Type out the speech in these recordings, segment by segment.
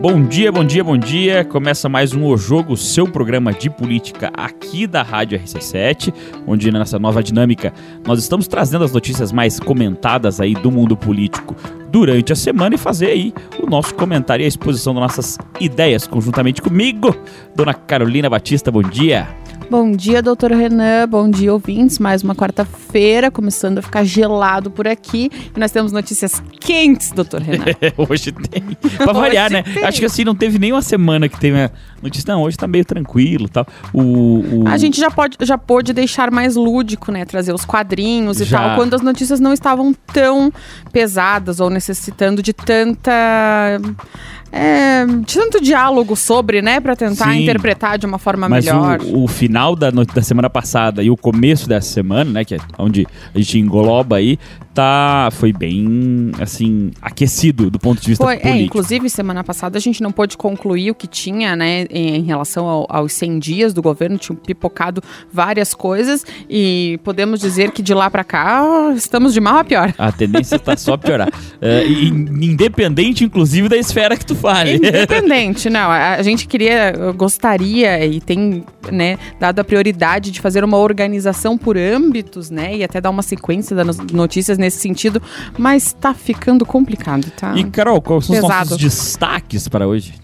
Bom dia, bom dia, bom dia. Começa mais um O Jogo, seu programa de política aqui da Rádio RC7, onde nessa nova dinâmica nós estamos trazendo as notícias mais comentadas aí do mundo político durante a semana e fazer aí o nosso comentário e a exposição das nossas ideias conjuntamente comigo, Dona Carolina Batista. Bom dia. Bom dia, doutor Renan. Bom dia, ouvintes. Mais uma quarta-feira, começando a ficar gelado por aqui. E nós temos notícias quentes, doutor Renan. hoje tem. Pra variar, né? Tem. Acho que assim, não teve nenhuma semana que teve notícia. Não, hoje tá meio tranquilo tal. O, o... A gente já, pode, já pôde deixar mais lúdico, né? Trazer os quadrinhos e já. tal, quando as notícias não estavam tão pesadas ou necessitando de tanta é, tanto diálogo sobre, né, para tentar Sim, interpretar de uma forma mas melhor. O, o final da, da semana passada e o começo dessa semana, né, que é onde a gente engloba aí, tá foi bem assim aquecido do ponto de vista foi, é, político. É, inclusive semana passada a gente não pôde concluir o que tinha, né, em, relação ao, aos 100 dias do governo, tinham pipocado várias coisas e podemos dizer que de lá para cá estamos de mal a pior. A tendência está só a piorar. é, independente inclusive da esfera que tu fale. Independente, não, a, a gente queria, gostaria e tem, né, dado a prioridade de fazer uma organização por âmbitos, né, e até dar uma sequência das notícias nesse sentido, mas tá ficando complicado, tá? E Carol, quais são os nossos destaques para hoje?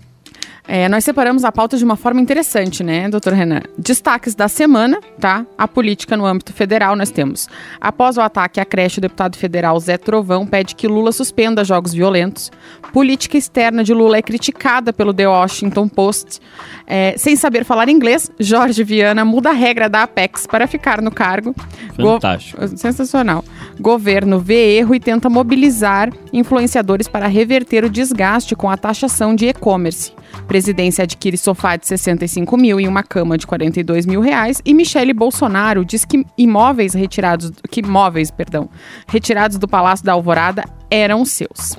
É, nós separamos a pauta de uma forma interessante, né, doutor Renan? Destaques da semana, tá? A política no âmbito federal nós temos. Após o ataque à creche, o deputado federal Zé Trovão pede que Lula suspenda jogos violentos. Política externa de Lula é criticada pelo The Washington Post. É, sem saber falar inglês, Jorge Viana muda a regra da Apex para ficar no cargo. Fantástico. Go sensacional. Governo vê erro e tenta mobilizar influenciadores para reverter o desgaste com a taxação de e-commerce. Presidência adquire sofá de 65 mil e uma cama de 42 mil reais. E Michele Bolsonaro diz que imóveis retirados, que móveis, perdão, retirados do Palácio da Alvorada eram seus.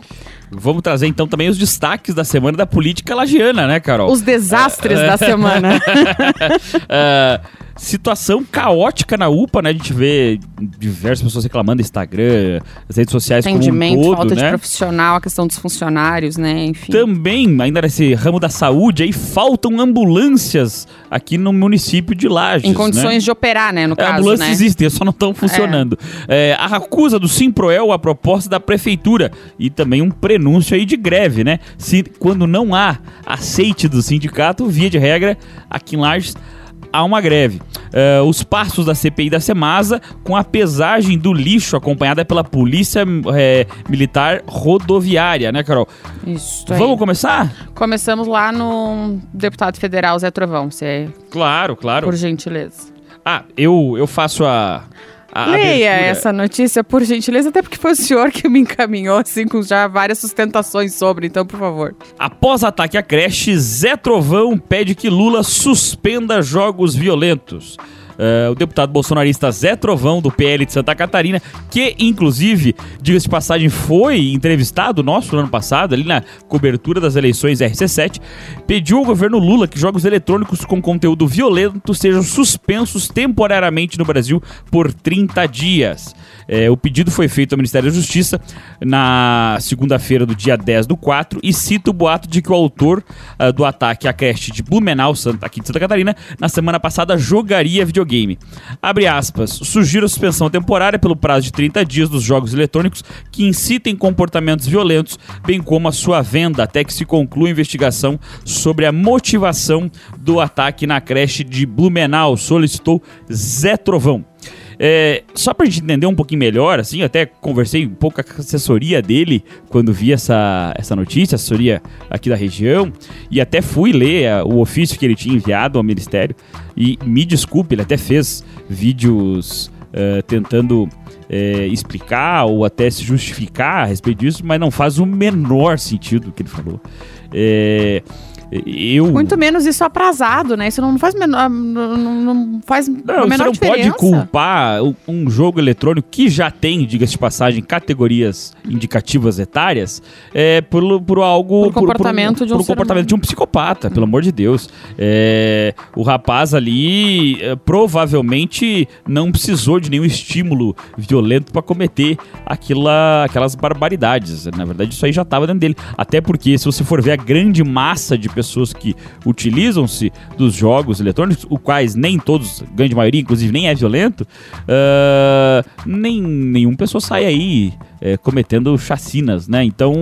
Vamos trazer então também os destaques da semana da política lagiana, né, Carol? Os desastres da semana. uh, situação caótica na UPA, né? A gente vê diversas pessoas reclamando Instagram, as redes sociais Atendimento, como um todo, falta né? de profissional, a questão dos funcionários, né? Enfim. Também, ainda nesse ramo da saúde, aí faltam ambulâncias aqui no município de Lages. Em condições né? de operar, né? No é, caso, ambulâncias né? existem, só não estão funcionando. É. É, a acusa do Simproel a proposta da prefeitura e também um prenúncio aí de greve, né? Se quando não há aceite do sindicato, via de regra, aqui em Lages há uma greve. Uh, os passos da CPI da Semasa com a pesagem do lixo acompanhada pela Polícia é, Militar Rodoviária, né, Carol? Isso. Vamos aí. começar? Começamos lá no deputado federal Zé Trovão, você. Claro, claro. Por gentileza. Ah, eu, eu faço a a Leia abertura. essa notícia, por gentileza, até porque foi o senhor que me encaminhou, assim, com já várias sustentações sobre, então, por favor. Após ataque à creche, Zé Trovão pede que Lula suspenda jogos violentos. Uh, o deputado bolsonarista Zé Trovão, do PL de Santa Catarina, que, inclusive, diga-se de passagem, foi entrevistado nosso no ano passado, ali na cobertura das eleições RC7, pediu ao governo Lula que jogos eletrônicos com conteúdo violento sejam suspensos temporariamente no Brasil por 30 dias. É, o pedido foi feito ao Ministério da Justiça na segunda-feira do dia 10 do 4 e cita o boato de que o autor uh, do ataque à creche de Blumenau, aqui de Santa Catarina, na semana passada jogaria videogame. Abre aspas, sugiro a suspensão temporária pelo prazo de 30 dias dos jogos eletrônicos que incitem comportamentos violentos, bem como a sua venda, até que se conclua a investigação sobre a motivação do ataque na creche de Blumenau, solicitou Zé Trovão. É, só pra gente entender um pouquinho melhor, assim, eu até conversei um pouco com a assessoria dele quando vi essa, essa notícia, assessoria aqui da região, e até fui ler a, o ofício que ele tinha enviado ao Ministério. E me desculpe, ele até fez vídeos uh, tentando uh, explicar ou até se justificar a respeito disso, mas não faz o menor sentido o que ele falou. É, eu. Muito menos isso aprazado, né? Isso não faz, menor, não, não faz Não, a você menor não diferença. pode culpar um jogo eletrônico que já tem, diga-se de passagem, categorias indicativas etárias, é, por, por algo. Por comportamento de um por comportamento humano. de um psicopata, pelo amor de Deus. É, o rapaz ali é, provavelmente não precisou de nenhum estímulo violento para cometer aquela, aquelas barbaridades. Na verdade, isso aí já estava dentro dele. Até porque, se você for ver a grande massa de pessoas que utilizam-se dos jogos eletrônicos, o quais nem todos, grande maioria, inclusive, nem é violento, ah, nem nenhuma pessoa sai aí é, cometendo chacinas, né? Então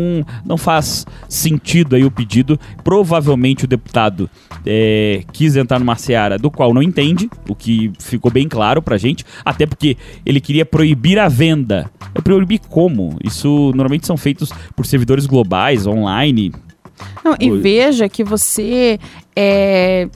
não faz sentido aí o pedido. Provavelmente o deputado é, quis entrar numa seara do qual não entende, o que ficou bem claro pra gente, até porque ele queria proibir a venda. É proibir como? Isso normalmente são feitos por servidores globais, online. Não, e Oi. veja que você é,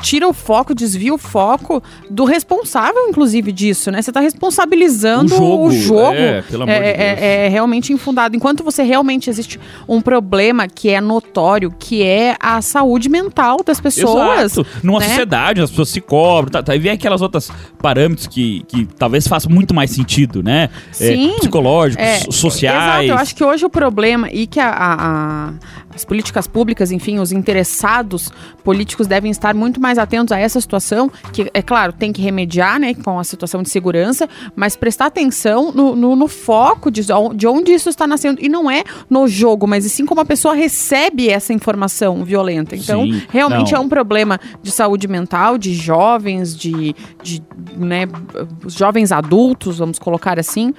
tira o foco, desvia o foco do responsável, inclusive, disso, né? Você está responsabilizando o jogo. É, pelo amor é, de Deus. é- é realmente infundado. Enquanto você realmente existe um problema que é notório, que é a saúde mental das pessoas. Exato. Numa né? sociedade, as pessoas se cobram, tá, tá, e vem aquelas outras parâmetros que, que talvez façam muito mais sentido, né? É, Sim. psicológicos, É, so- sociais. Exato, eu acho que hoje o problema e que a- a- a- as políticas públicas, enfim, os interessados políticos devem estar muito mais atentos a essa situação, que, é claro, tem que remediar, né, com a situação de segurança, mas prestar atenção no, no- no foco de, de onde isso está nascendo. E não é no jogo, mas e sim como a pessoa recebe essa informação violenta. Então, Sim, realmente não. é um problema de saúde mental, de jovens, de, de né, jovens adultos, vamos colocar assim,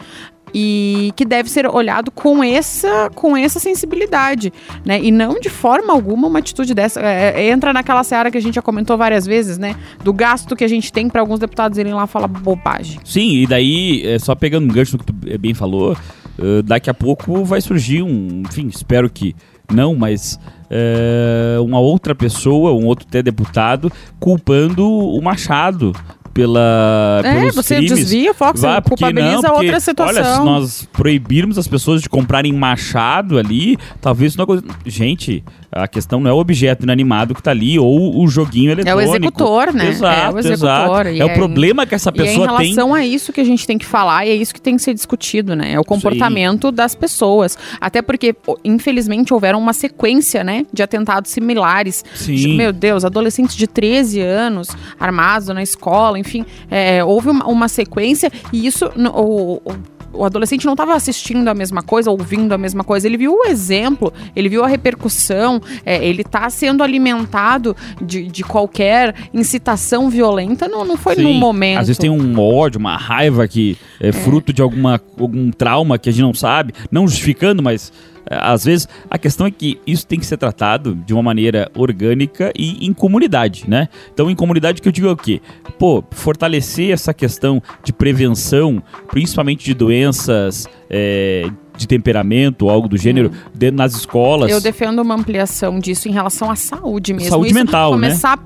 e que deve ser olhado com essa, com essa sensibilidade, né? E não de forma alguma uma atitude dessa. é, é, entra naquela seara que a gente já comentou várias vezes, né? Do gasto que a gente tem para alguns deputados irem lá falar bobagem. Sim, e daí, é, só pegando um gancho no que tu eh, bem falou, eh, daqui a pouco vai surgir um. Enfim, espero que não, mas. eh, uma outra pessoa, um outro até deputado, culpando o Machado pela. É, pelos você crimes. desvia o foco, você Vá, culpabiliza não, porque, outra situação. Olha, se nós proibirmos as pessoas de comprarem machado ali, talvez isso não Gente, a questão não é o objeto inanimado que tá ali ou o joguinho É eletrônico. o executor, né? Exato, é o executor. exato. E É o problema que essa é em pessoa tem. relação a isso que a gente tem que falar e é isso que tem que ser discutido, né? É o comportamento das pessoas. Até porque, infelizmente, houveram uma sequência, né, de atentados similares. Sim. Meu Deus, adolescentes de 13 anos armados na escola, enfim, é, houve uma, uma sequência e isso. o- o- o adolescente não estava assistindo a mesma coisa, ouvindo a mesma coisa. Ele viu o exemplo, ele viu a repercussão, é, ele está sendo alimentado de, de qualquer incitação violenta. Não, não foi Sim, num momento. Às vezes tem um ódio, uma raiva que é, fruto de alguma, algum trauma que a gente não sabe, não justificando, mas é, às vezes a questão é que isso tem que ser tratado de uma maneira orgânica e em comunidade, né? Então, em comunidade que eu digo é o quê? Pô, fortalecer essa questão de prevenção, principalmente de doenças. é, de temperamento algo do gênero dentro nas escolas. Eu defendo uma ampliação disso em relação à saúde mesmo. Saúde Isso mental, né? começar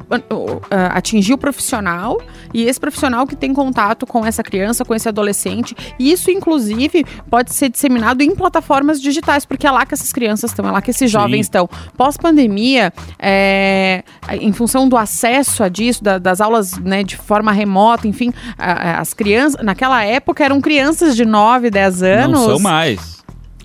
a atingir o profissional e esse profissional que tem contato com essa criança, com esse adolescente. E isso, inclusive, pode ser disseminado em plataformas digitais, porque é lá que essas crianças estão, é lá que esses jovens estão. Pós-pandemia, é, em função do acesso a disso, da- das aulas né, de forma remota, enfim, a- as crianças, naquela época eram crianças de 9, 10 anos Não são mais.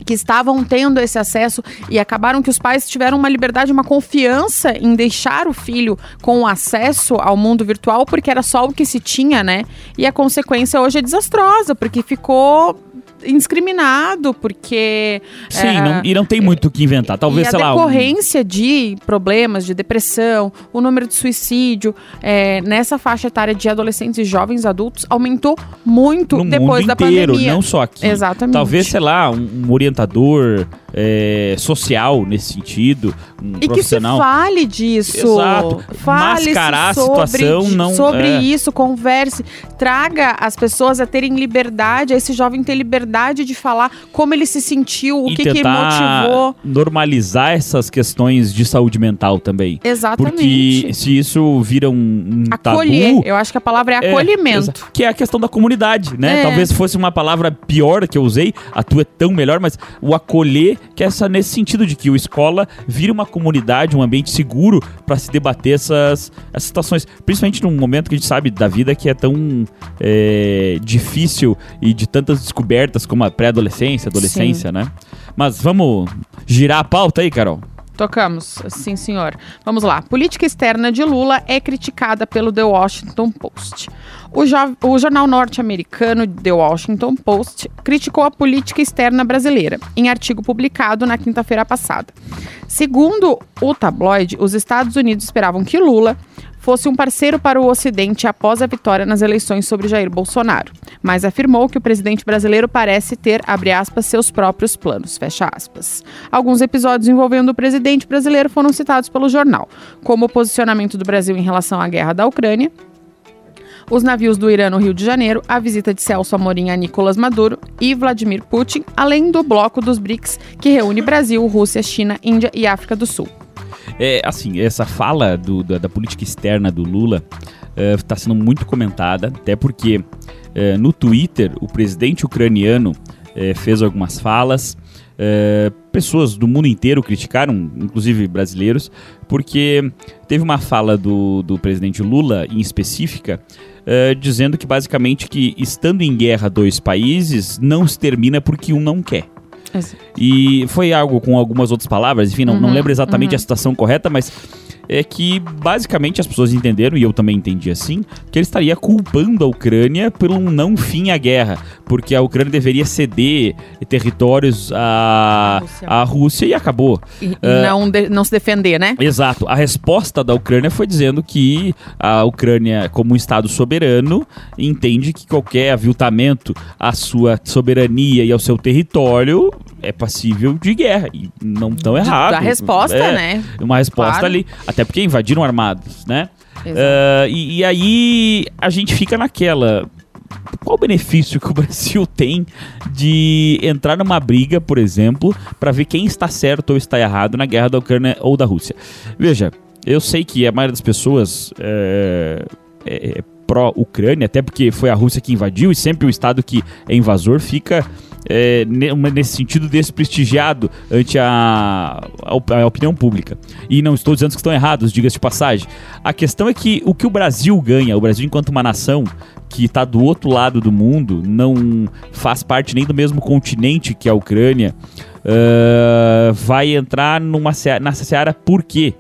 Que estavam tendo esse acesso e acabaram que os pais tiveram uma liberdade, uma confiança em deixar o filho com acesso ao mundo virtual, porque era só o que se tinha, né? E a consequência hoje é desastrosa, porque ficou indiscriminado, porque Sim, é, não- e não tem muito o que inventar. Talvez, a sei lá. um- decorrência de problemas de depressão, o número de suicídio é, nessa faixa etária de adolescentes e jovens adultos aumentou muito no depois mundo da inteiro, pandemia. não só aqui. Exatamente. Talvez, sei lá, um orientador é, social nesse sentido, um E que se profissional. fale disso. Exato. Fale Mascarar a sobre, situação não- sobre é. isso, converse. Traga as pessoas a terem liberdade, a esse jovem ter liberdade de falar como ele se sentiu, o e que, que motivou. normalizar essas questões de saúde mental também. Exatamente. Porque se isso vira um, um Acolher. tabu... Eu acho que a palavra é É, acolhimento. exa- que é a questão da comunidade, né? É. Talvez fosse uma palavra pior que eu usei, a tua é tão melhor, mas o acolher que, é essa, nesse sentido de que o escola vira uma comunidade, um ambiente seguro para se debater essas, essas situações. Principalmente num momento que a gente sabe da vida que é tão é, difícil e de tantas descobertas como a pré-adolescência, adolescência, né? Mas vamos girar a pauta aí, Carol. Tocamos, sim, senhor. Vamos lá. Política externa de Lula é criticada pelo The Washington Post. O, o jornal norte-americano The Washington Post criticou a política externa brasileira, em artigo publicado na quinta-feira passada. Segundo o tabloide, os Estados Unidos esperavam que Lula fosse um parceiro para o Ocidente após a vitória nas eleições sobre Jair Bolsonaro, mas afirmou que o presidente brasileiro parece ter, abre aspas, seus próprios planos, fecha aspas. Alguns episódios envolvendo o presidente brasileiro foram citados pelo jornal, como o posicionamento do Brasil em relação à guerra da Ucrânia, os navios do Irã no Rio de Janeiro, a visita de Celso Amorim a Nicolás Maduro e Vladimir Putin, além do bloco dos BRICS, que reúne Brasil, Rússia, China, Índia e África do Sul. É, assim, essa fala do, da, da, política externa do Lula está é, sendo muito comentada, até porque é, no Twitter o presidente ucraniano é, fez algumas falas. Pessoas do mundo inteiro criticaram, inclusive brasileiros, porque teve uma fala do, do presidente Lula, em específica, é, dizendo que basicamente que estando em guerra dois países não se termina porque um não quer. E foi algo com algumas outras palavras, enfim, não, uhum, não lembro exatamente uhum. a citação correta, mas é que basicamente as pessoas entenderam, e eu também entendi assim, que ele estaria culpando a Ucrânia pelo não fim à guerra, porque a Ucrânia deveria ceder territórios à, Rússia. à Rússia e acabou. E, e uh, não, de, não se defender, né? Exato. A resposta da Ucrânia foi dizendo que a Ucrânia, como um Estado soberano, entende que qualquer aviltamento à sua soberania e ao seu território é passível de guerra. E não tão errado. A resposta, é, né? Uma resposta claro. ali. Até porque invadiram armados, né? Uh, e, e aí a gente fica naquela qual o benefício que o Brasil tem de entrar numa briga, por exemplo, para ver quem está certo ou está errado na guerra da Ucrânia ou da Rússia? Veja, eu sei que a maioria das pessoas é, é pró-Ucrânia, até porque foi a Rússia que invadiu e sempre o Estado que é invasor fica é, nesse sentido desprestigiado ante a, a, opinião pública. E não estou dizendo que estão errados, diga-se de passagem. A questão é que o que o Brasil ganha, o Brasil enquanto uma nação que está do outro lado do mundo, não faz parte nem do mesmo continente que a Ucrânia, uh, vai entrar numa, nessa seara por quê?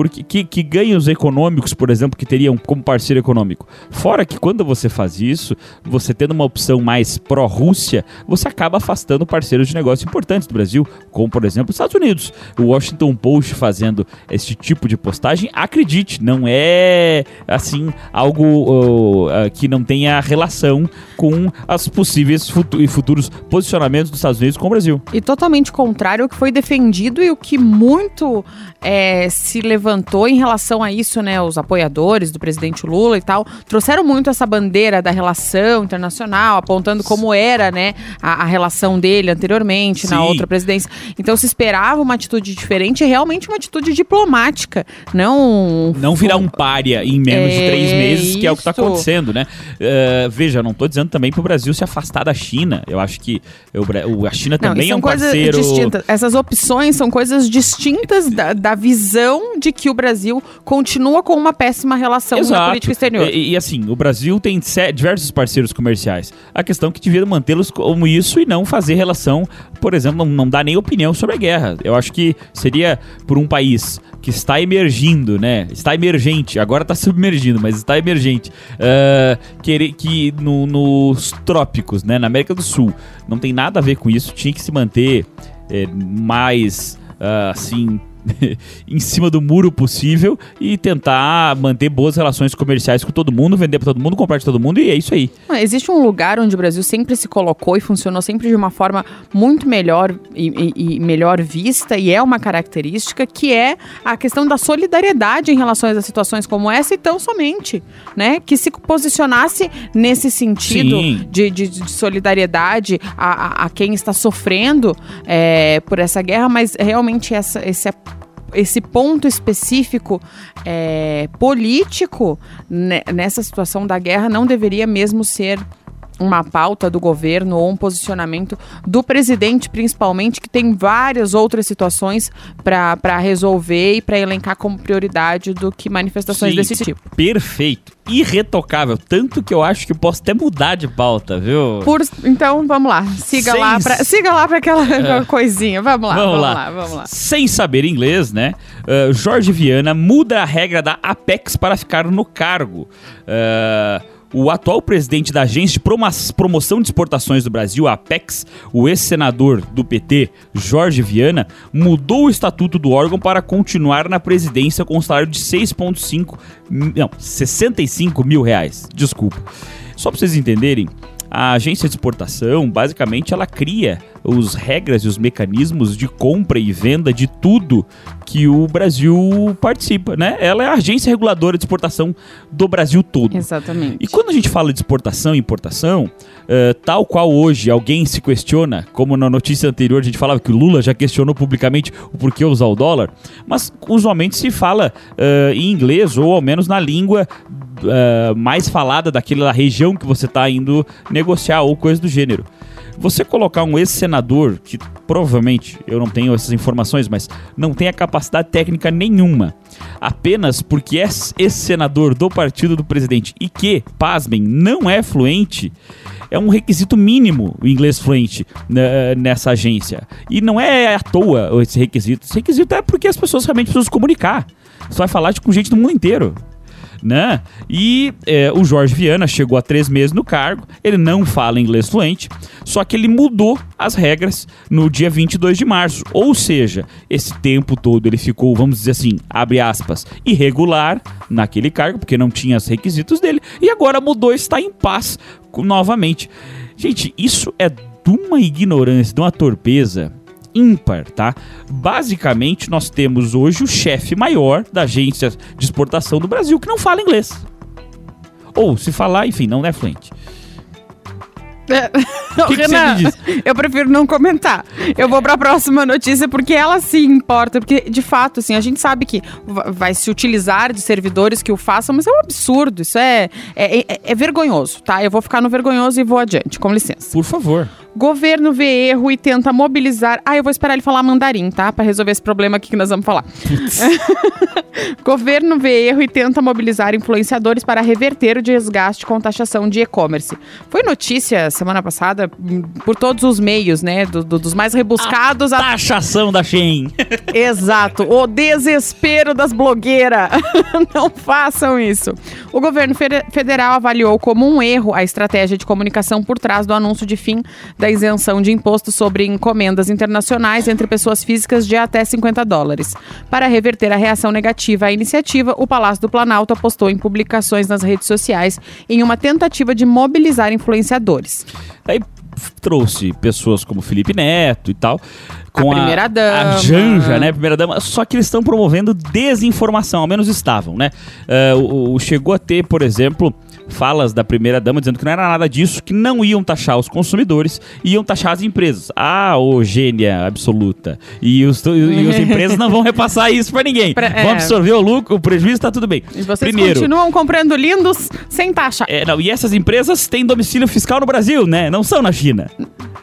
Porque que, que ganhos econômicos, por exemplo, que teriam como parceiro econômico. Fora que quando você faz isso, você tendo uma opção mais pró-Rússia, você acaba afastando parceiros de negócio importantes do Brasil, como por exemplo os Estados Unidos. O Washington Post fazendo esse tipo de postagem, acredite, não é assim algo uh, uh, que não tenha relação com as possíveis futu futuros posicionamentos dos Estados Unidos com o Brasil. E totalmente contrário ao que foi defendido e o que muito é, se levantou levantou em relação a isso, né? Os apoiadores do presidente Lula e tal, trouxeram muito essa bandeira da relação internacional, apontando como era, né, a, a relação dele anteriormente, Sim. na outra presidência. Então se esperava uma atitude diferente, realmente uma atitude diplomática, não... Não virar um pária em menos é... de três meses, que é o que está acontecendo, né? Uh, veja, não estou dizendo também para o Brasil se afastar da China. Eu acho que eu, a China também não, é um parceiro... Distintas. Essas opções são coisas distintas da, da visão de que o Brasil continua com uma péssima relação Exato. na política exterior. E, e assim, o Brasil tem diversos parceiros comerciais. A questão é que devia mantê-los como isso e não fazer relação, por exemplo, não, não dar nem opinião sobre a guerra. Eu acho que seria por um país que está emergindo, né? Está emergente, agora está submergindo, mas está emergente. Uh, que, que no, nos trópicos, né? Na América do Sul, não tem nada a ver com isso. Tinha que se manter é, mais, uh, assim, em cima do muro possível e tentar manter boas relações comerciais com todo mundo, vender para todo mundo, comprar de todo mundo e é isso aí. Existe um lugar onde o Brasil sempre se colocou e funcionou sempre de uma forma muito melhor e, e, e melhor vista e é uma característica que é a questão da solidariedade em relação a situações como essa e tão somente, né? Que se posicionasse nesse sentido de, de, de, solidariedade a, a, a, quem está sofrendo é, por essa guerra, mas realmente essa, esse esse ponto específico é, político nessa situação da guerra não deveria mesmo ser uma pauta do governo ou um posicionamento do presidente, principalmente, que tem várias outras situações para resolver e para elencar como prioridade do que manifestações Sim, desse tipo. Perfeito. Irretocável. Tanto que eu acho que posso até mudar de pauta, viu? Por, então, vamos lá. Siga Sem lá para siga lá para aquela É. coisinha. Vamos lá, Vamos vamos, lá. lá. vamos lá. Sem saber inglês, né? uh, Jorge Viana muda a regra da Apex para ficar no cargo. Uh, o atual presidente da Agência de Promoção de Exportações do Brasil, a Apex, o ex-senador do PT, Jorge Viana, mudou o estatuto do órgão para continuar na presidência com um salário de 6,5 mi- não, 65 mil reais. Desculpa. Só para vocês entenderem, a agência de exportação, basicamente, ela cria os regras e os mecanismos de compra e venda de tudo que o Brasil participa, né? Ela é a agência reguladora de exportação do Brasil todo. Exatamente. E quando a gente fala de exportação e importação, eh, tal qual hoje alguém se questiona, como na notícia anterior a gente falava que o Lula já questionou publicamente o porquê usar o dólar, mas usualmente se fala eh, em inglês ou ao menos na língua eh, mais falada daquela região que você está indo negociar ou coisa do gênero. Você colocar um ex-senador, que provavelmente eu não tenho essas informações, mas não tem a capacidade técnica nenhuma, apenas porque é ex-senador do partido do presidente e que, pasmem, não é fluente, é um requisito mínimo o inglês fluente né, nessa agência. E não é à toa esse requisito. Esse requisito é porque as pessoas realmente precisam se comunicar. Você vai falar com gente do mundo inteiro né? E é, o Jorge Viana chegou há três meses no cargo, ele não fala inglês fluente, só que ele mudou as regras no dia 22 de março. Ou seja, esse tempo todo ele ficou, vamos dizer assim, abre aspas, irregular naquele cargo, porque não tinha os requisitos dele, e agora mudou está em paz novamente. Gente, isso é de uma ignorância, de uma torpeza ímpar, tá? Basicamente, nós temos hoje o chefe maior da agência de exportação do Brasil que não fala inglês. Ou, se falar, enfim, não é fluente. Ô, que que Renan, eu prefiro não comentar. Eu vou para a próxima notícia porque ela sim importa, porque de fato, assim, a gente sabe que va- vai se utilizar de servidores que o façam, mas é um absurdo, isso é, é, é- é vergonhoso, tá? Eu vou ficar no vergonhoso e vou adiante, com licença. Por favor. Governo vê erro e tenta mobilizar. Ah, eu vou esperar ele falar mandarim, tá? Pra resolver esse problema aqui que nós vamos falar. Governo vê erro e tenta mobilizar influenciadores para reverter o desgaste com taxação de e-commerce. Foi notícia semana passada hum, por todos os meios, né? Do- do- dos mais rebuscados a Taxação da Shein. Exato, o desespero das blogueiras. Não façam isso. O governo fede- federal avaliou como um erro a estratégia de comunicação por trás do anúncio de fim da isenção de imposto sobre encomendas internacionais entre pessoas físicas de até 50 dólares. Para reverter a reação negativa à iniciativa, o Palácio do Planalto apostou em publicações nas redes sociais em uma tentativa de mobilizar influenciadores. Aí trouxe pessoas como Felipe Neto e tal. Com primeira-dama. A Janja, né? Primeira dama. Só que eles estão promovendo desinformação, ao menos estavam, né? Eh, o, o- chegou a ter, por exemplo, falas da primeira dama dizendo que não era nada disso, que não iam taxar os consumidores, iam taxar as empresas. Ah, ô gênia absoluta. E, os, e as empresas não vão repassar isso pra ninguém. Pra- vão é. absorver o lucro, o prejuízo, tá tudo bem. E vocês Primeiro, continuam comprando lindos sem taxa. é, não, e essas empresas têm domicílio fiscal no Brasil, né? Não são na China.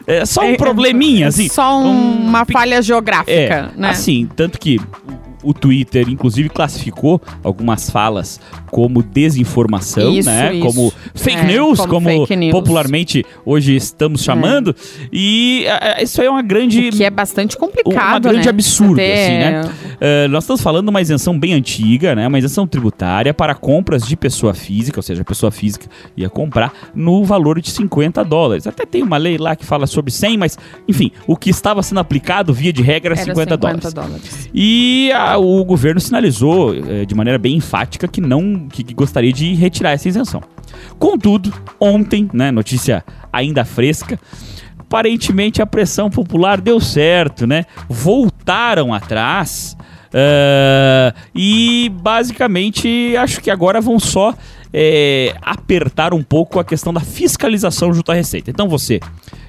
É só um É, probleminha, é assim. Só um- uma pe- falha geográfica, É, né? assim, tanto que o Twitter, inclusive, classificou algumas falas como desinformação, Isso, né? isso. Como fake É, news, como como, fake news. popularmente hoje estamos chamando. E é, é, isso aí é uma grande... O que é bastante complicado, uma grande né? absurdo, Até- assim, né? Eh, nós estamos falando de uma isenção bem antiga, né? Uma isenção tributária para compras de pessoa física, ou seja, a pessoa física ia comprar no valor de 50 dólares. Até tem uma lei lá que fala sobre 100, mas, enfim, o que estava sendo aplicado via de regra era Era 50, 50 dólares. dólares. E ah, o governo sinalizou eh, de maneira bem enfática que não que, que gostaria de retirar essa isenção. Contudo, ontem, né, notícia ainda fresca, aparentemente a pressão popular deu certo, né? Voltaram atrás ah, e basicamente acho que agora vão só eh, apertar um pouco a questão da fiscalização junto à Receita. Então você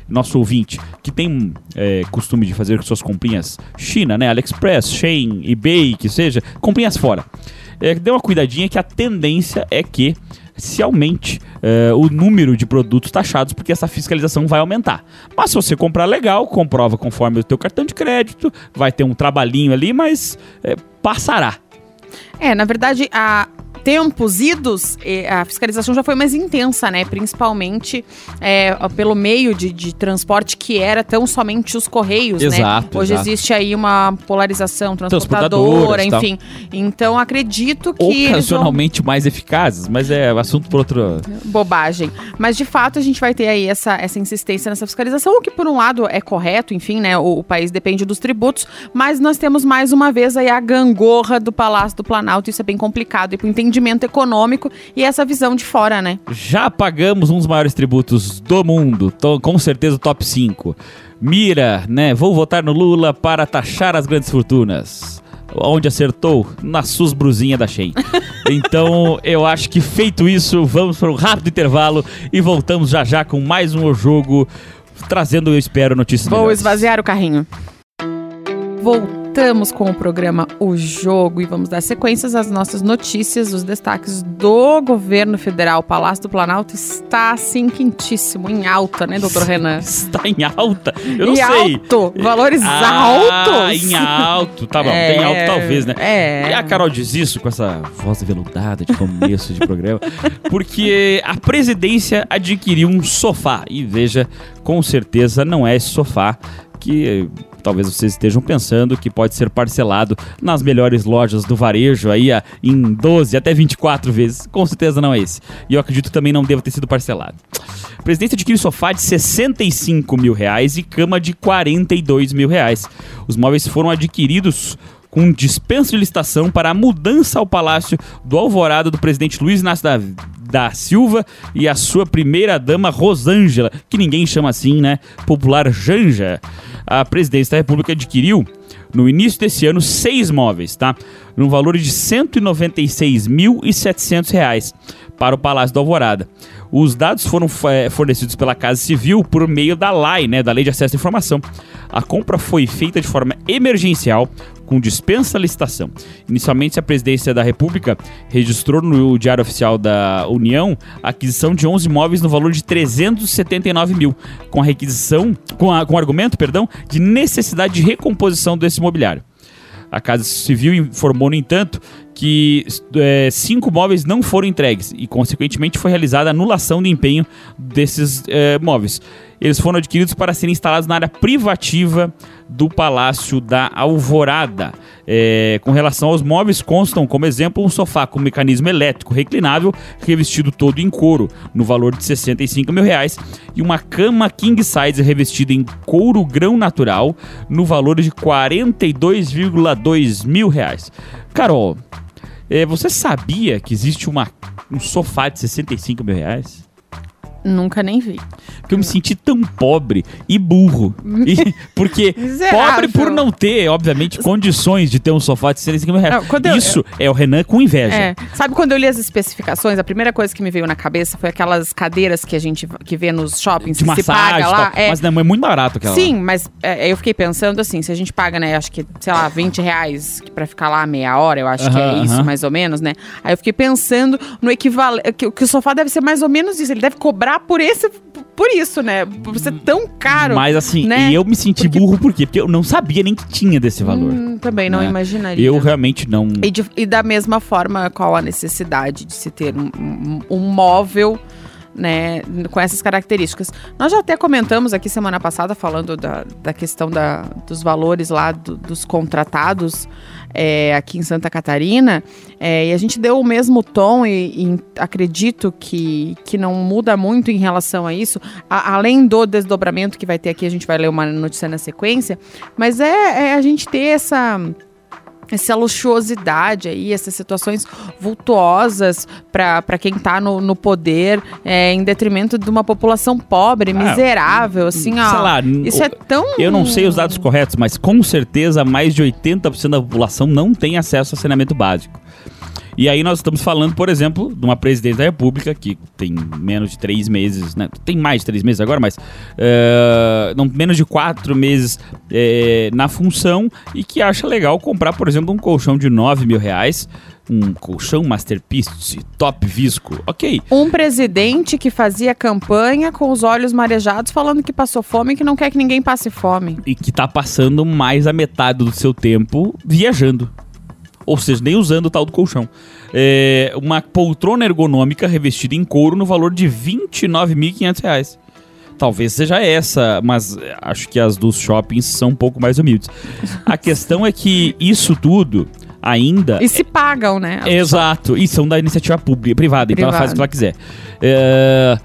nosso ouvinte, que tem é, costume de fazer suas comprinhas China, né? AliExpress, Shein, eBay, que seja, comprinhas fora. É, dê uma cuidadinha que a tendência é que se aumente uh, o número de produtos taxados, porque essa fiscalização vai aumentar. Mas se você comprar legal, comprova conforme o teu cartão de crédito, vai ter um trabalhinho ali, mas é, passará. É, na verdade, a, tempos idos, a fiscalização já foi mais intensa, né? Principalmente é, pelo meio de, de, transporte que era tão somente os correios, exato, né? Hoje exato. existe aí uma polarização transportadora, enfim. Então acredito que. Ocasionalmente vão... mais eficazes, mas é assunto por outro. Bobagem. Mas de fato a gente vai ter aí essa, essa insistência nessa fiscalização, o que por um lado é correto, enfim, né? O, o país depende dos tributos, mas nós temos mais uma vez aí a gangorra do Palácio do Planalto, isso é bem complicado. E pro entendimento entendimento econômico e essa visão de fora, né? Já pagamos um dos maiores tributos do mundo, tô, com certeza o top 5. Mira, né? Vou votar no Lula para taxar as grandes fortunas. Onde acertou? Na SUS Bruzinha da Shein. Então, eu acho que feito isso, vamos para um rápido intervalo e voltamos já já com mais um jogo, trazendo, eu espero, notícias Vou melhores. esvaziar o carrinho. Voltamos Voltamos com o programa O Jogo e vamos dar sequências às nossas notícias, os destaques do governo federal. O Palácio do Planalto está assim quentíssimo, em alta, né, doutor Renan? Está em alta? Eu não e sei. alto, valores ah, altos. em alto, tá bom, é, tem alto talvez, né? É. E a Carol diz isso com essa voz veludada de começo de programa, porque a presidência adquiriu um sofá e veja, com certeza não é esse sofá que talvez vocês estejam pensando que pode ser parcelado nas melhores lojas do varejo aí em 12 até 24 vezes. Com certeza não é esse. E eu acredito que também não deva ter sido parcelado. A presidência adquire sofá de 65 mil reais e cama de 42 mil reais. Os móveis foram adquiridos com dispensa de licitação para a mudança ao Palácio do Alvorada do presidente Luiz Inácio da, da Silva e a sua primeira-dama Rosângela, que ninguém chama assim, né? Popular Janja. A presidência da República adquiriu no início desse ano seis móveis, tá? No valor de R$ 196.700 para o Palácio do Alvorada. Os dados foram é, fornecidos pela Casa Civil por meio da LAI, né, da Lei de Acesso à Informação. A compra foi feita de forma emergencial, com dispensa licitação. Inicialmente, a Presidência da República registrou no Diário Oficial da União a aquisição de 11 imóveis no valor de 379 mil, com a requisição, com, a, com o argumento, perdão, de necessidade de recomposição desse imobiliário. A Casa Civil informou, no entanto, que é, cinco móveis não foram entregues e, consequentemente, foi realizada a anulação do empenho desses é, móveis. Eles foram adquiridos para serem instalados na área privativa do Palácio da Alvorada. É, com relação aos móveis, constam como exemplo um sofá com mecanismo elétrico reclinável, revestido todo em couro, no valor de 65 mil reais, e uma cama king size revestida em couro grão natural, no valor de 42,2 mil reais. Carol, é, você sabia que existe uma, um sofá de 65 mil reais? Nunca nem vi. Porque eu me senti tão pobre e burro. E, porque pobre por não ter, obviamente, condições de ter um sofá de 65 mil reais. Não, Isso eu, é o Renan com inveja. É. Sabe quando eu li as especificações, a primeira coisa que me veio na cabeça foi aquelas cadeiras que a gente que vê nos shoppings de que massagem, se paga lá. É. Mas não, é muito barato aquela Sim, lá. mas é, eu fiquei pensando assim, se a gente paga, né, acho que, sei lá, 20 reais pra ficar lá meia hora, eu acho uh -huh, que é isso, uh -huh. mais ou menos, né? Aí eu fiquei pensando no equivalente, que, que o sofá deve ser mais ou menos isso, ele deve cobrar por esse por isso, né? Por ser tão caro. Mas assim, né? e eu me senti porque... burro por quê? Porque eu não sabia nem que tinha desse valor. Hum, também não né? imaginaria. Eu realmente não. E, de, e, da mesma forma, qual a necessidade de se ter um, um, um móvel né, com essas características. Nós já até comentamos aqui semana passada falando da, da questão da, dos valores lá do, dos contratados é, aqui em Santa Catarina, é, e a gente deu o mesmo tom e, e, acredito que, que não muda muito em relação a isso, a, além do desdobramento que vai ter aqui, a gente vai ler uma notícia na sequência, mas é, é a gente ter essa essa luxuosidade aí, essas situações vultuosas para quem está no, no poder, é, em detrimento de uma população pobre, ah, miserável, assim, sei ó. Lá, isso é tão. Eu não sei os dados corretos, mas com certeza mais de 80% da população não tem acesso a saneamento básico. E aí nós estamos falando, por exemplo, de uma presidente da República que tem menos de três meses, né? Tem mais de três meses agora, mas uh, não, menos de quatro meses é, na função e que acha legal comprar, por exemplo, um colchão de 9 mil reais um colchão Masterpiece top visco, ok. Um presidente que fazia campanha com os olhos marejados falando que passou fome e que não quer que ninguém passe fome. E que tá passando mais a metade do seu tempo viajando. Ou seja, nem usando o tal do colchão. É uma poltrona ergonômica revestida em couro no valor de R$ 29.500. Talvez seja essa, mas acho que as dos shoppings são um pouco mais humildes. A questão é que isso tudo ainda. E se pagam, né? Exato. E são da iniciativa pública, privada, então ela faz o que ela quiser. É...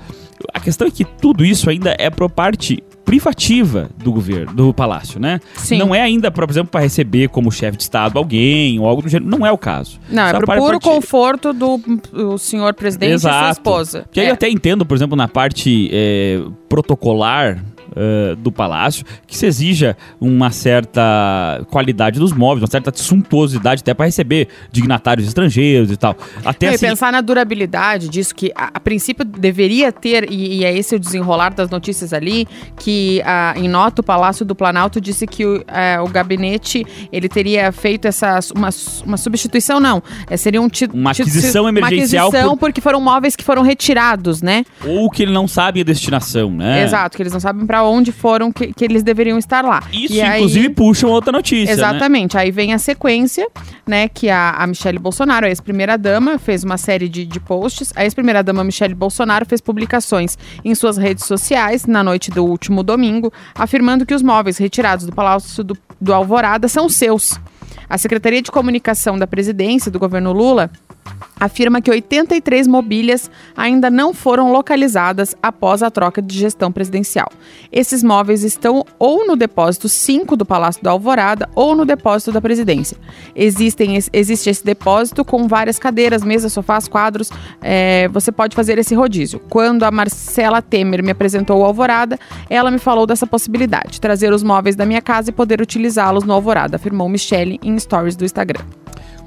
A questão é que tudo isso ainda é por parte privativa do governo, do palácio, né? Sim. Não é ainda, por exemplo, para receber como chefe de estado alguém ou algo do gênero. Não é o caso. Não, Só é pro puro conforto do, do senhor presidente Exato. e sua esposa. Que é. aí eu até entendo, por exemplo, na parte é, protocolar uh, do palácio, que se exija uma certa qualidade dos móveis, uma certa suntuosidade até para receber dignatários estrangeiros e tal. Até assim... Pensar na durabilidade disso, que a, a princípio deveria ter, e, e, é esse o desenrolar das notícias ali, que em nota o Palácio do Planalto disse que o, é, o gabinete ele teria feito essa uma, uma substituição, não, é, seria um uma aquisição emergencial uma aquisição por... porque foram móveis que foram retirados, né? Ou que ele não sabe a destinação, né? Exato, que eles não sabem para onde foram que, que, eles deveriam estar lá. Isso, e inclusive, aí, puxa outra notícia. Né? Exatamente. Né? Aí vem a sequência, né? Que a, a Michelle Bolsonaro, a ex-primeira-dama, fez uma série de, de posts. A ex-primeira-dama Michelle Bolsonaro fez publicações em suas redes sociais na noite do último domingo, afirmando que os móveis retirados do Palácio do, do Alvorada são seus. A Secretaria de Comunicação da Presidência do governo Lula afirma que 83 mobílias ainda não foram localizadas após a troca de gestão presidencial. Esses móveis estão ou no depósito 5 do Palácio da Alvorada ou no depósito da presidência. Existem, existe esse depósito com várias cadeiras, mesas, sofás, quadros. É, você pode fazer esse rodízio. Quando a Marcela Temer me apresentou o Alvorada, ela me falou dessa possibilidade, trazer os móveis da minha casa e poder utilizá-los no Alvorada, afirmou Michele em stories do Instagram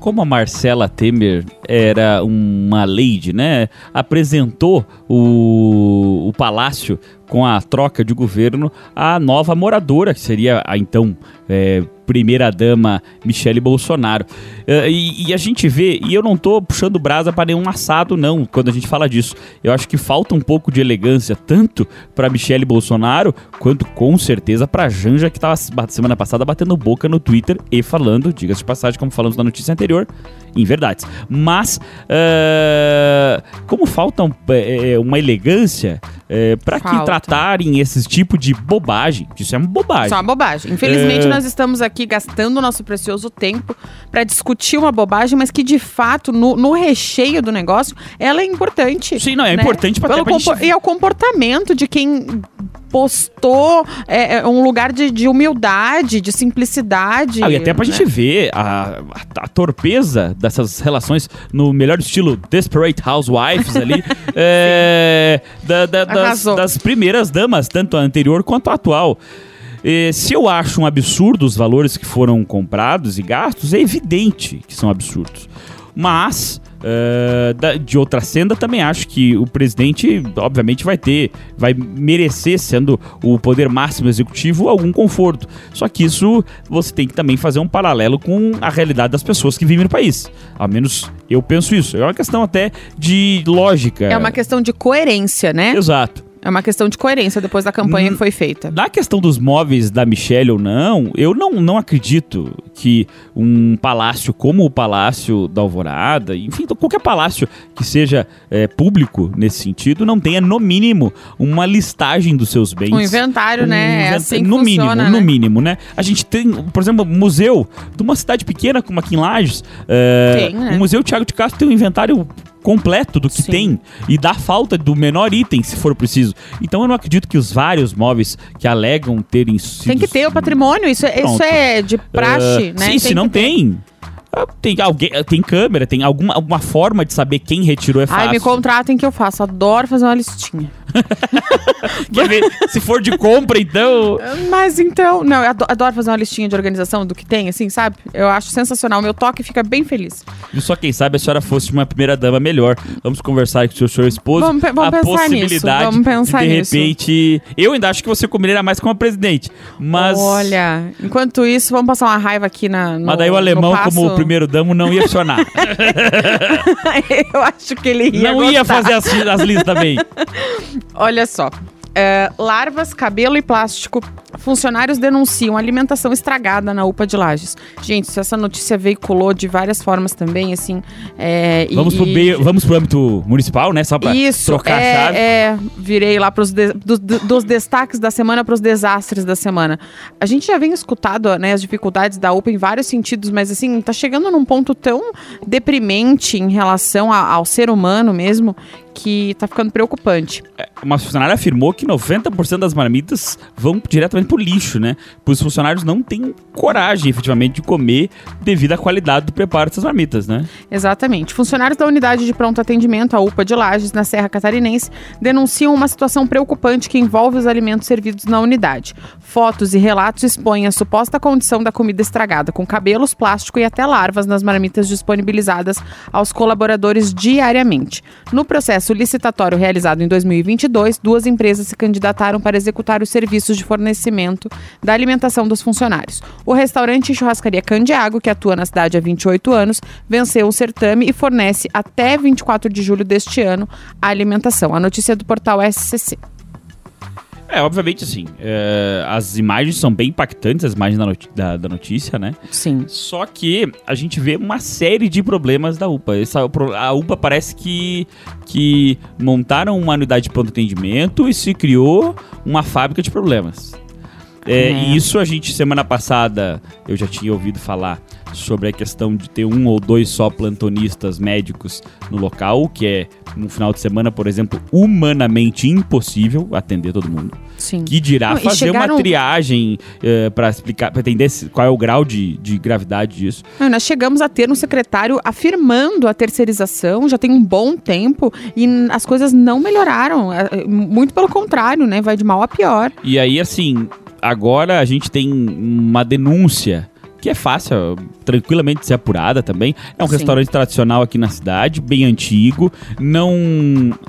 como a Marcela Temer era uma lady, né? Apresentou o, o palácio com a troca de governo a nova moradora, que seria a então é, primeira-dama Michele Bolsonaro. Uh, e, e, a gente vê, e eu não tô puxando brasa para nenhum assado, não, quando a gente fala disso. Eu acho que falta um pouco de elegância, tanto para Michele Bolsonaro, quanto com certeza para Janja, que estava semana passada batendo boca no Twitter e falando, diga-se de passagem, como falamos na notícia anterior, em verdades. Mas, uh, como falta um, é, uma elegância é, para que tratarem esse tipo de bobagem, que isso é uma bobagem. Só uma bobagem. Infelizmente, é... nós estamos aqui gastando o nosso precioso tempo para discutir uma bobagem, mas que de fato, no, no, recheio do negócio, ela é importante. Sim, não, é né? importante para ter gente... E é o comportamento de quem postou é, é, um lugar de, de, humildade, de simplicidade. Ah, e até pra né? gente ver a, a, a, torpeza dessas relações no melhor estilo Desperate Housewives ali, é, da, da, das, das, primeiras damas, tanto a anterior quanto a atual. E, se eu acho um absurdo os valores que foram comprados e gastos, é evidente que são absurdos. Mas Uh, da, de outra senda, também acho que o presidente, obviamente, vai ter, vai merecer, sendo o poder máximo executivo, algum conforto. Só que isso você tem que também fazer um paralelo com a realidade das pessoas que vivem no país. Ao menos eu penso isso. É uma questão até de lógica. É uma questão de coerência, né? Exato. É uma questão de coerência depois da campanha que foi feita. Na questão dos móveis da Michelle ou não, eu não, não acredito que um palácio como o Palácio da Alvorada, enfim, qualquer palácio que seja é, público nesse sentido, não tenha, no mínimo, uma listagem dos seus bens. Um inventário, um né? É assim no mínimo, funciona, no né? mínimo, né? A gente tem, por exemplo, um museu de uma cidade pequena como aqui em Lages. É, tem, né? O Museu Tiago de Castro tem um inventário completo do que Sim. tem e dá falta do menor item, se for preciso. Então eu não acredito que os vários móveis que alegam terem sido... Tem que ter o patrimônio, isso, é, isso é de praxe, uh, né? Sim, tem se não tem... Tem, alguém, tem câmera, tem alguma, alguma forma de saber quem retirou é fácil. Ai, me contratem que eu faço. Adoro fazer uma listinha. Quer ver? Se for de compra, então. Mas então, não, eu ado- adoro fazer uma listinha de organização do que tem, assim, sabe? Eu acho sensacional. Meu toque fica bem feliz. E só quem sabe a senhora fosse uma primeira dama melhor. Vamos conversar com o seu senhor esposo. Vamos pe- vamos a pensar nisso, vamos pensar de, de nisso. repente. Eu ainda acho que você combinaria mais com a presidente. Mas. Olha, enquanto isso, vamos passar uma raiva aqui na. No, Mas daí o alemão, como o primeiro damo, não ia funcionar. eu acho que ele ia. não ia gostar. fazer as, as listas também. Olha só. É, larvas, cabelo e plástico. Funcionários denunciam alimentação estragada na UPA de Lages. Gente, se essa notícia veiculou de várias formas também, assim. É, e- Vamos pro, e- meio, vamos pro âmbito municipal, né? Só pra Isso, trocar é, a chave. é, virei lá pros de- dos, dos destaques da semana para os desastres da semana. A gente já vem escutado né, as dificuldades da UPA em vários sentidos, mas assim, tá chegando num ponto tão deprimente em relação a- ao ser humano mesmo que tá ficando preocupante. Uma funcionária afirmou que 90% das marmitas vão diretamente pro lixo, né? Pois os funcionários não têm coragem, efetivamente, de comer devido à qualidade do preparo dessas marmitas, né? Exatamente. Funcionários da unidade de pronto atendimento, a UPA de Lages, na Serra Catarinense, denunciam uma situação preocupante que envolve os alimentos servidos na unidade. Fotos e relatos expõem a suposta condição da comida estragada, com cabelos, plástico e até larvas nas marmitas disponibilizadas aos colaboradores diariamente. No processo licitatório realizado em 2022, duas empresas se candidataram para executar os serviços de fornecimento da alimentação dos funcionários. O restaurante e churrascaria Candiago, que atua na cidade há 28 anos, venceu o certame e fornece até 24 de julho deste ano a alimentação. A notícia é do portal SCC. É, obviamente, assim, é, as imagens são bem impactantes, as imagens da, noti- da- da notícia, né? Sim. Só que a gente vê uma série de problemas da UPA. Essa- a UPA parece que, que montaram uma unidade de pronto atendimento e se criou uma fábrica de problemas. É, É. E isso a gente, semana passada, eu já tinha ouvido falar sobre a questão de ter um ou dois só plantonistas médicos no local, que é, no final de semana, por exemplo, humanamente impossível atender todo mundo. Sim. Que dirá Não, fazer chegaram- uma triagem para pra explicar, para entender qual é o grau de, de gravidade disso. Não, Nós chegamos a ter um secretário afirmando a terceirização já tem um bom tempo e as coisas não melhoraram. É, é, Muito pelo contrário, né? Vai de mal a pior. E aí, assim, agora a gente tem uma denúncia que é fácil, tranquilamente ser apurada também. É um Sim. restaurante tradicional aqui na cidade, bem antigo. Não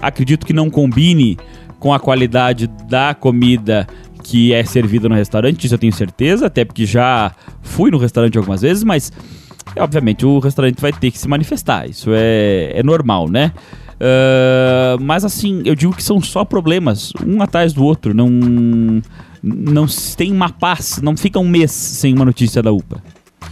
acredito que não combine com a qualidade da comida que é servida no restaurante, isso eu tenho certeza, até porque já fui no restaurante algumas vezes, mas é, obviamente o restaurante vai ter que se manifestar, isso é, é normal, né? Ah, mas assim, eu digo que são só problemas, um atrás do outro, não não tem uma paz, não fica um mês sem uma notícia da UPA.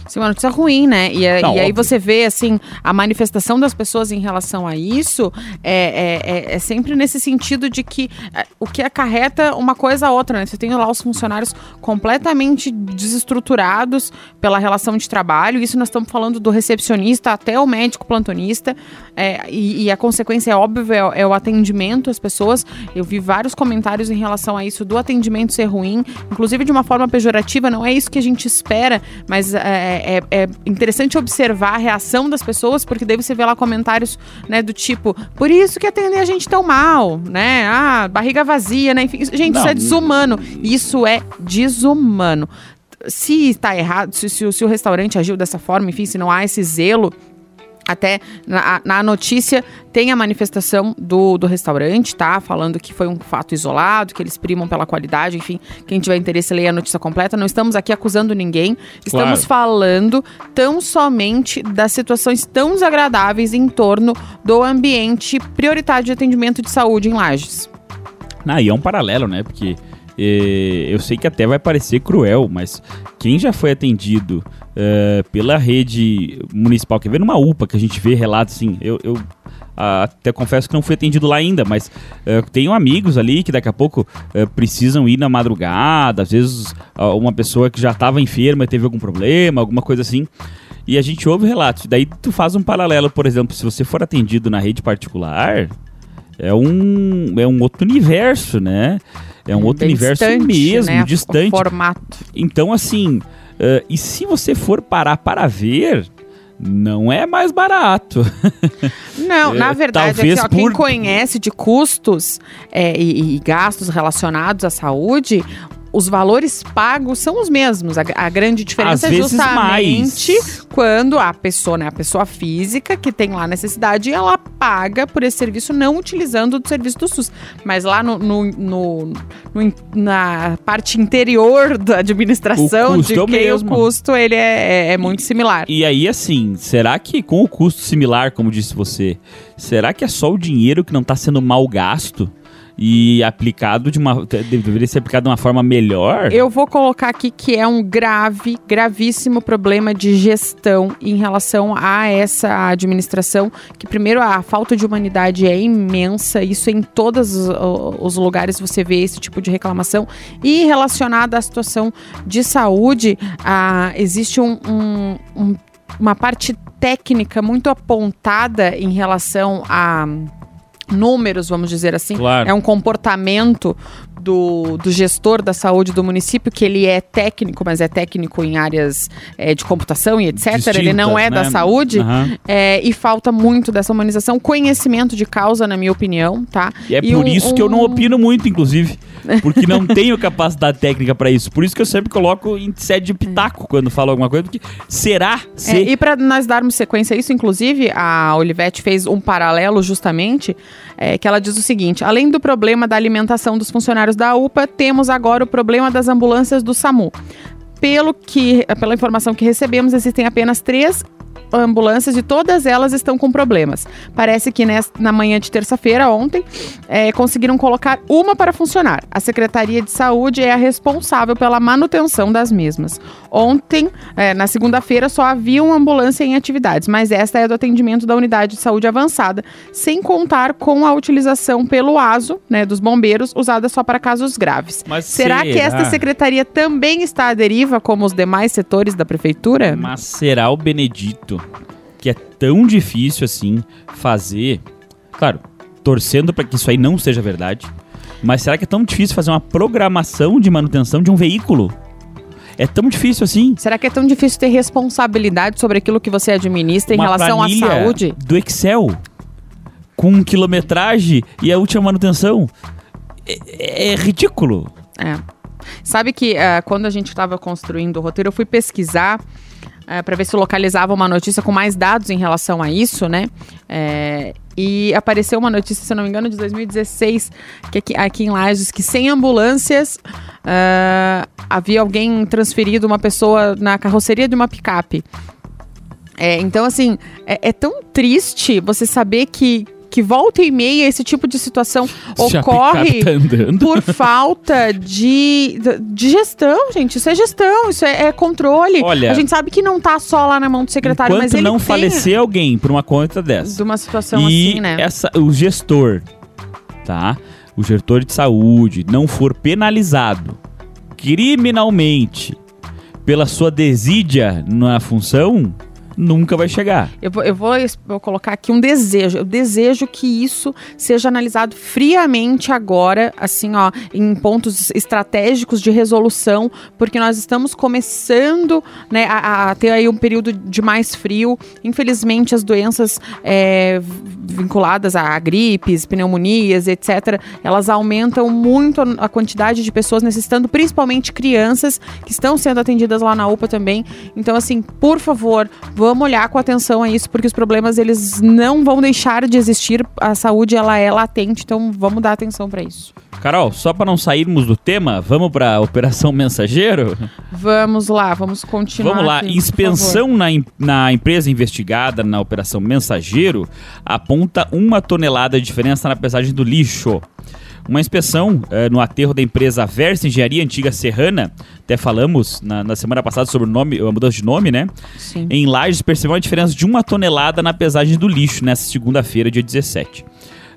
Sim, uma notícia ruim, né? E, Não, e aí você vê, assim, a manifestação das pessoas em relação a isso é, é, é- é sempre nesse sentido de que é, o que acarreta uma coisa a outra, né? Você tem lá os funcionários completamente desestruturados pela relação de trabalho. Isso nós estamos falando do recepcionista até o médico plantonista. é, e, e a consequência é óbvia, é, é o atendimento às pessoas. Eu vi vários comentários em relação a isso do atendimento ser ruim, inclusive de uma forma pejorativa. Não é isso que a gente espera, mas é, é- é interessante observar a reação das pessoas, porque daí você vê lá comentários, né, do tipo, por isso que atender a gente tão mal, né? Ah, barriga vazia, né? Enfim, isso- gente, isso Não. é desumano. Isso é desumano. Se está errado, se, se o- se o restaurante agiu dessa forma, enfim, se não há esse zelo. Até na, na notícia tem a manifestação do, do restaurante, tá? Falando que foi um fato isolado, que eles primam pela qualidade, enfim. Quem tiver interesse, leia a notícia completa. Não estamos aqui acusando ninguém. Estamos Claro. falando tão somente das situações tão desagradáveis em torno do ambiente prioritário de atendimento de saúde em Lages. Ah, e é um paralelo, né? Porque eh, eu sei que até vai parecer cruel, mas quem já foi atendido eh, pela rede municipal, quer ver numa UPA que a gente vê relatos assim, eu, eu, até confesso que não fui atendido lá ainda, mas eh, tenho amigos ali que daqui a pouco eh, precisam ir na madrugada, às vezes ah, uma pessoa que já estava enferma e teve algum problema, alguma coisa assim. E a gente ouve relatos. Daí tu faz um paralelo, por exemplo, se você for atendido na rede particular, é um, é um outro universo, né? É um outro Bem universo distante, mesmo, né? distante. O formato. Então, assim, eh, e se você for parar para ver, não é mais barato. Não, É, na verdade, talvez assim, ó, quem por- conhece de custos é, e, e gastos relacionados à saúde, os valores pagos são os mesmos. A, a grande diferença Às é justamente mais. quando a pessoa, né, a pessoa física que tem lá necessidade, ela paga por esse serviço não utilizando o serviço do SUS. Mas lá no, no- no- no na parte interior da administração de é o custo ele é, é- é muito similar. E aí, assim, será que com o custo similar, como disse você, será que é só o dinheiro que não está sendo mal gasto e aplicado de uma. de- deveria ser aplicado de uma forma melhor? Eu vou colocar aqui que é um grave, gravíssimo problema de gestão em relação a essa administração, que primeiro a falta de humanidade é imensa, isso em todos os, lugares você vê esse tipo de reclamação. E relacionada à situação de saúde, ah, existe um- um- um- uma parte técnica muito apontada em relação a números, vamos dizer assim, Claro. é um comportamento do, do gestor da saúde do município, que ele é técnico, mas é técnico em áreas é, de computação e etc. ele não Distintas, é da né? saúde. Aham. é, e falta muito dessa humanização, conhecimento de causa, na minha opinião, tá? E é E por um- isso que eu não um- opino muito, inclusive. Porque não tenho capacidade técnica para isso. Por isso que eu sempre coloco em sede de pitaco quando falo alguma coisa, porque será É, se. e para nós darmos sequência a isso, inclusive, a Olivete fez um paralelo justamente, é, que ela diz o seguinte: além do problema da alimentação dos funcionários da UPA, temos agora o problema das ambulâncias do SAMU. Pelo que, pela informação que recebemos, existem apenas três ambulâncias e todas elas estão com problemas. Parece que nes- na manhã de terça-feira, ontem, é, conseguiram colocar uma para funcionar. A Secretaria de Saúde é a responsável pela manutenção das mesmas. Ontem, é, na segunda-feira, só havia uma ambulância em atividades, mas esta é do atendimento da unidade de saúde avançada, sem contar com a utilização pelo ASO, né, dos bombeiros, usada só para casos graves. Mas Será, que esta secretaria também está à deriva, como os demais setores da prefeitura? Mas será o Benedito que é tão difícil assim fazer? Claro, torcendo para que isso aí não seja verdade. Mas será que é tão difícil fazer uma programação de manutenção de um veículo? É tão difícil assim? Será que é tão difícil ter responsabilidade sobre aquilo que você administra em Uma relação à saúde? Do Excel com quilometragem e a última manutenção. É, é ridículo. É. Sabe que ah, quando a gente estava construindo o roteiro, eu fui pesquisar para ver se localizava uma notícia com mais dados em relação a isso, né? É, e apareceu uma notícia, se não me engano, de 2016, que aqui, aqui em Lages, que sem ambulâncias ah, havia alguém transferido uma pessoa na carroceria de uma picape. É, então, assim, é, é tão triste você saber que, que volta e meia esse tipo de situação a ocorre tá por falta de, de gestão, gente. Isso é gestão, isso é, é controle. Olha, a gente sabe que não tá só lá na mão do secretário, mas ele não tem falecer alguém por uma conta dessa. de uma situação e assim, né? essa, o gestor, tá? O gestor de saúde não for penalizado criminalmente pela sua desídia na função, nunca vai chegar. Eu vou, eu vou es- vou colocar aqui um desejo. Eu desejo que isso seja analisado friamente agora, assim, ó, em pontos estratégicos de resolução, porque nós estamos começando né, a, a ter aí um período de mais frio. Infelizmente, as doenças é, vinculadas a gripes, pneumonias, etc., elas aumentam muito a a quantidade de pessoas necessitando, principalmente crianças que estão sendo atendidas lá na UPA também. Então, assim, por favor, vamos olhar com atenção a isso, porque os problemas eles não vão deixar de existir. A saúde ela é latente, então vamos dar atenção para isso. Carol, só para não sairmos do tema, vamos para Operação Mensageiro? Vamos lá, vamos continuar. Vamos lá. aqui, Inspeção na, na empresa investigada na Operação Mensageiro aponta uma tonelada de diferença na pesagem do lixo. Uma inspeção eh, no aterro da empresa Versa Engenharia Antiga Serrana, até falamos na, na semana passada sobre o nome, a mudança de nome, né? Sim. Em Lages percebeu uma diferença de uma tonelada na pesagem do lixo nessa segunda-feira, dia 17.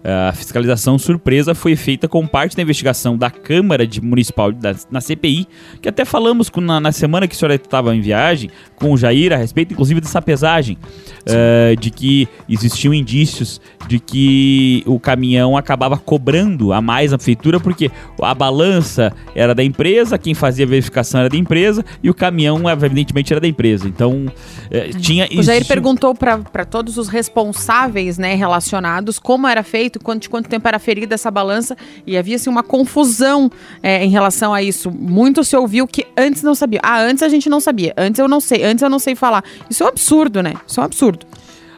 A fiscalização surpresa foi feita com parte da investigação da Câmara de Municipal da, na CPI, que até falamos com- na, na semana que a senhora estava em viagem com o Jair a respeito, inclusive, dessa pesagem. Uh, de que existiam indícios de que o caminhão acabava cobrando a mais na prefeitura, porque a balança era da empresa, quem fazia a verificação era da empresa e o caminhão, evidentemente, era da empresa. Então, uh, tinha. O Jair perguntou para todos os responsáveis né, relacionados como era feito, quanto, quanto tempo era ferida essa balança, e havia assim, uma confusão é, em relação a isso. Muito se ouviu que antes não sabia. Ah, antes a gente não sabia, antes eu não sei, antes eu não sei falar. Isso é um absurdo, né? Isso é um absurdo.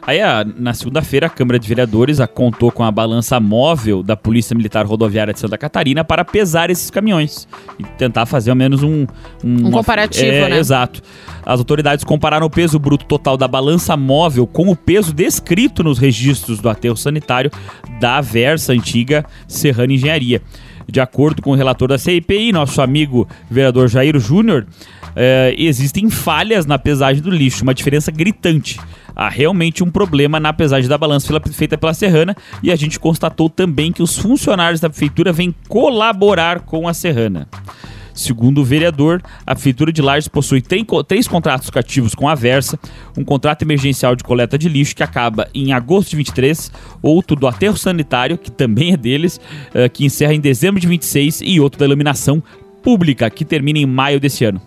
Aí, a, na segunda-feira, a Câmara de Vereadores contou com a balança móvel da Polícia Militar Rodoviária de Santa Catarina para pesar esses caminhões e tentar fazer ao menos um... Um, um comparativo, é, né? Exato. As autoridades compararam o peso bruto total da balança móvel com o peso descrito nos registros do aterro sanitário da Versa antiga Serrana Engenharia. De acordo com o relator da CIPI, nosso amigo vereador Jair Júnior, é, existem falhas na pesagem do lixo, uma diferença gritante. Há realmente um problema na pesagem da balança feita pela Serrana e a gente constatou também que os funcionários da prefeitura vêm colaborar com a Serrana. Segundo o vereador, a Prefeitura de Lages possui três contratos cativos com a Versa, um contrato emergencial de coleta de lixo que acaba em agosto de 23, outro do aterro sanitário, que também é deles, eh, que encerra em dezembro de 26, e outro da iluminação pública, que termina em maio desse ano.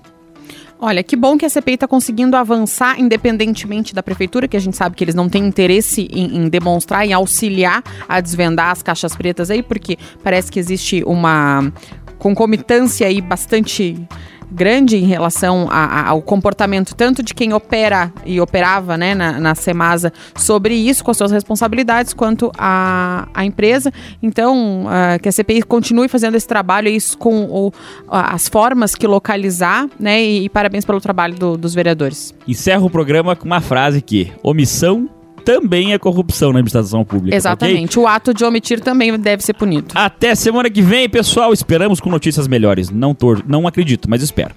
Olha, que bom que a CPI está conseguindo avançar independentemente da prefeitura, que a gente sabe que eles não têm interesse em, em, demonstrar, em auxiliar a desvendar as caixas pretas aí, porque parece que existe uma concomitância aí bastante grande em relação a, a, ao comportamento tanto de quem opera e operava né, na, na Semasa sobre isso, com as suas responsabilidades, quanto a, a empresa. Então, uh, que a CPI continue fazendo esse trabalho isso com o, as formas que localizar, né? E, e parabéns pelo trabalho do, dos vereadores. Encerro o programa com uma frase que omissão também é corrupção na administração pública. Exatamente. Okay? O ato de omitir também deve ser punido. Até semana que vem, pessoal. Esperamos com notícias melhores. Não, tor não acredito, mas espero.